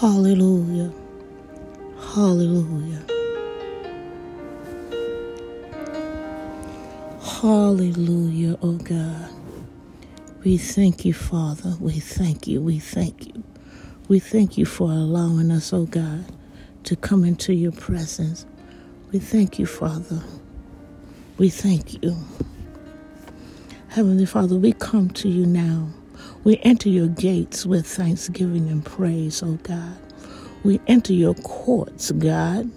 Hallelujah. Hallelujah. Hallelujah, oh God. We thank you, Father. We thank you. We thank you. We thank you for allowing us, oh God, to come into your presence. We thank you, Father. We thank you. Heavenly Father, we come to you now. We enter your gates with thanksgiving and praise, oh God. We enter your courts, God.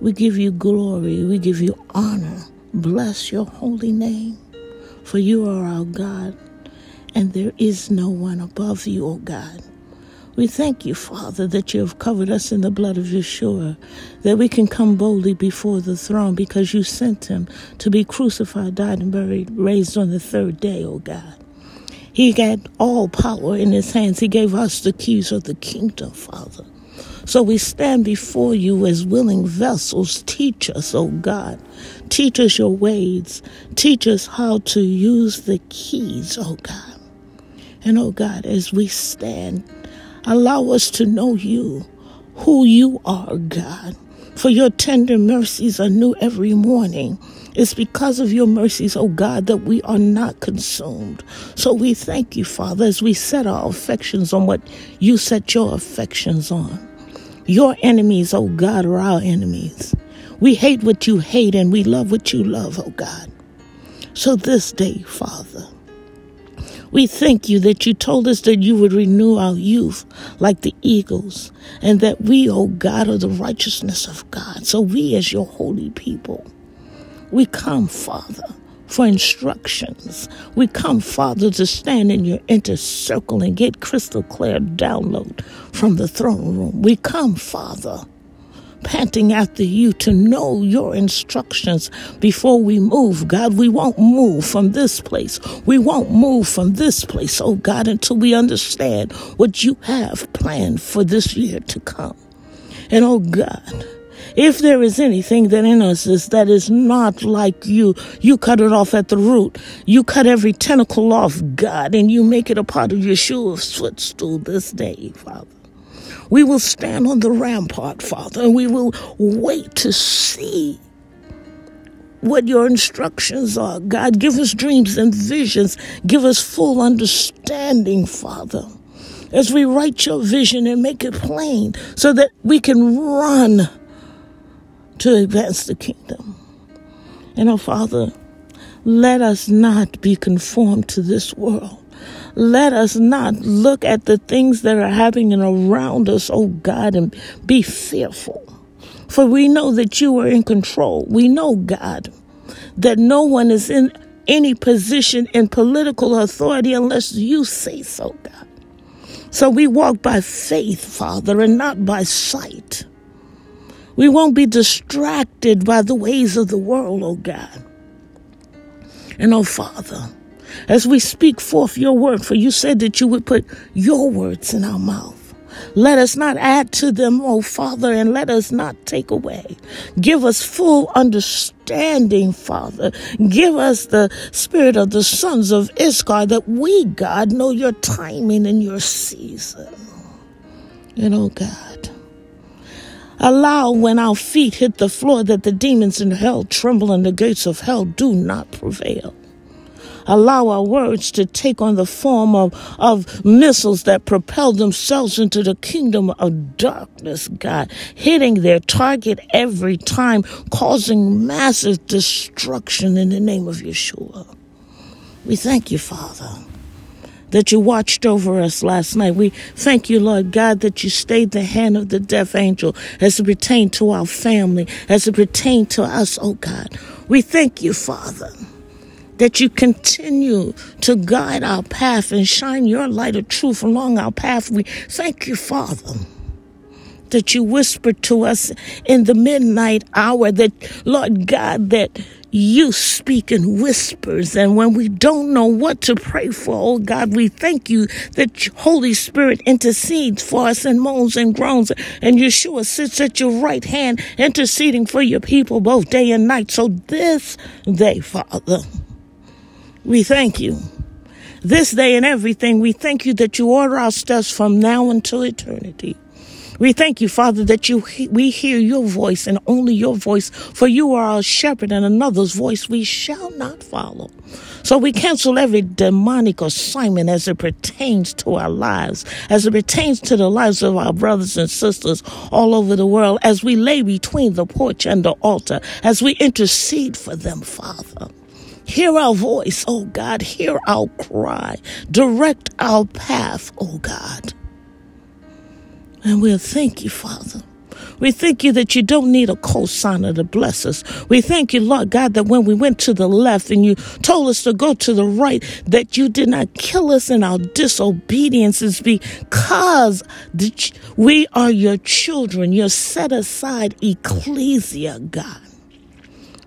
We give you glory. We give you honor. Bless your holy name, for you are our God, and there is no one above you, O God. We thank you, Father, that you have covered us in the blood of Yeshua, that we can come boldly before the throne because you sent him to be crucified, died, and buried, raised on the third day, O God. He got all power in his hands. He gave us the keys of the kingdom, Father. So we stand before you as willing vessels. Teach us, O oh God. Teach us your ways. Teach us how to use the keys, O oh God. And, oh God, as we stand, allow us to know you, who you are, God. For your tender mercies are new every morning. It's because of your mercies, oh God, that we are not consumed. So we thank you, Father, as we set our affections on what you set your affections on. Your enemies, oh God, are our enemies. We hate what you hate and we love what you love, oh God. So this day, Father, we thank you that you told us that you would renew our youth like the eagles, and that we, oh God, are the righteousness of God. So we, as your holy people, we come, Father, for instructions. We come, Father, to stand in your inner circle and get crystal clear download from the throne room. We come, Father, panting after you to know your instructions before we move. God, we won't move from this place. We won't move from this place, oh God, until we understand what you have planned for this year to come. And oh God, if there is anything that in us is that is not like you, you cut it off at the root. You cut every tentacle off, God, and you make it a part of Yeshua's footstool this day, Father. We will stand on the rampart, Father, and we will wait to see what your instructions are. God, give us dreams and visions. Give us full understanding, Father, as we write your vision and make it plain so that we can run to advance the kingdom. And oh, Father, let us not be conformed to this world. Let us not look at the things that are happening around us, oh God, and be fearful. For we know that you are in control. We know, God, that no one is in any position in political authority unless you say so, God. So we walk by faith, Father, and not by sight. We won't be distracted by the ways of the world, oh God. And oh Father, as we speak forth your word, for you said that you would put your words in our mouth. Let us not add to them, oh Father, and let us not take away. Give us full understanding, Father. Give us the spirit of the sons of Issachar that we, God, know your timing and your season. And oh God, Allow when our feet hit the floor that the demons in hell tremble and the gates of hell do not prevail. Allow our words to take on the form of, of missiles that propel themselves into the kingdom of darkness, God, hitting their target every time, causing massive destruction in the name of Yeshua. We thank you, Father that you watched over us last night. We thank you, Lord God, that you stayed the hand of the death angel as it pertained to our family, as it pertained to us, oh God. We thank you, Father, that you continue to guide our path and shine your light of truth along our path. We thank you, Father that you whispered to us in the midnight hour that, Lord God, that you speak in whispers. And when we don't know what to pray for, oh God, we thank you that Holy Spirit intercedes for us in moans and groans. And Yeshua sits at your right hand, interceding for your people both day and night. So this day, Father, we thank you. This day and everything, we thank you that you order our steps from now until eternity. We thank you, Father, that you we hear your voice and only your voice, for you are our shepherd, and another's voice we shall not follow. So we cancel every demonic assignment as it pertains to our lives, as it pertains to the lives of our brothers and sisters all over the world, as we lay between the porch and the altar, as we intercede for them, Father. Hear our voice, oh God. Hear our cry. Direct our path, oh God. And we'll thank you, Father. We thank you that you don't need a cosigner to bless us. We thank you, Lord God, that when we went to the left and you told us to go to the right, that you did not kill us in our disobedience is because we are your children, your set aside ecclesia, God.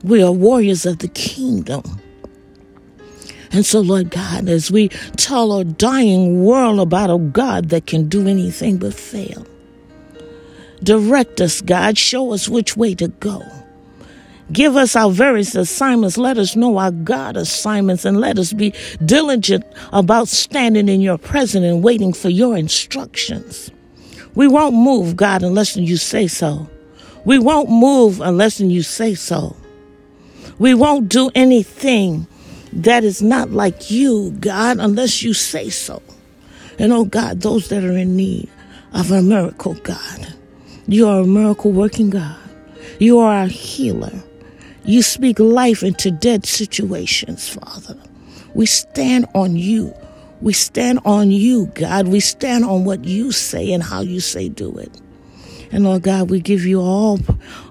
We are warriors of the kingdom. And so, Lord God, as we tell a dying world about a God that can do anything but fail, direct us, God. Show us which way to go. Give us our various assignments. Let us know our God assignments and let us be diligent about standing in your presence and waiting for your instructions. We won't move, God, unless you say so. We won't move unless you say so. We won't do anything that is not like you, God, unless you say so. And oh God, those that are in need of a miracle, God, you are a miracle working God. You are a healer. You speak life into dead situations, Father. We stand on you. We stand on you, God. We stand on what you say and how you say do it. And Lord God, we give you all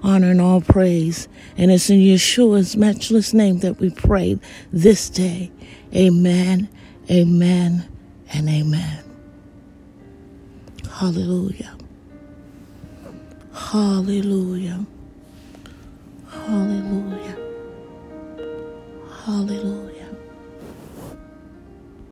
honor and all praise. And it's in Yeshua's matchless name that we pray this day. Amen, amen, and amen. Hallelujah. Hallelujah. Hallelujah. Hallelujah.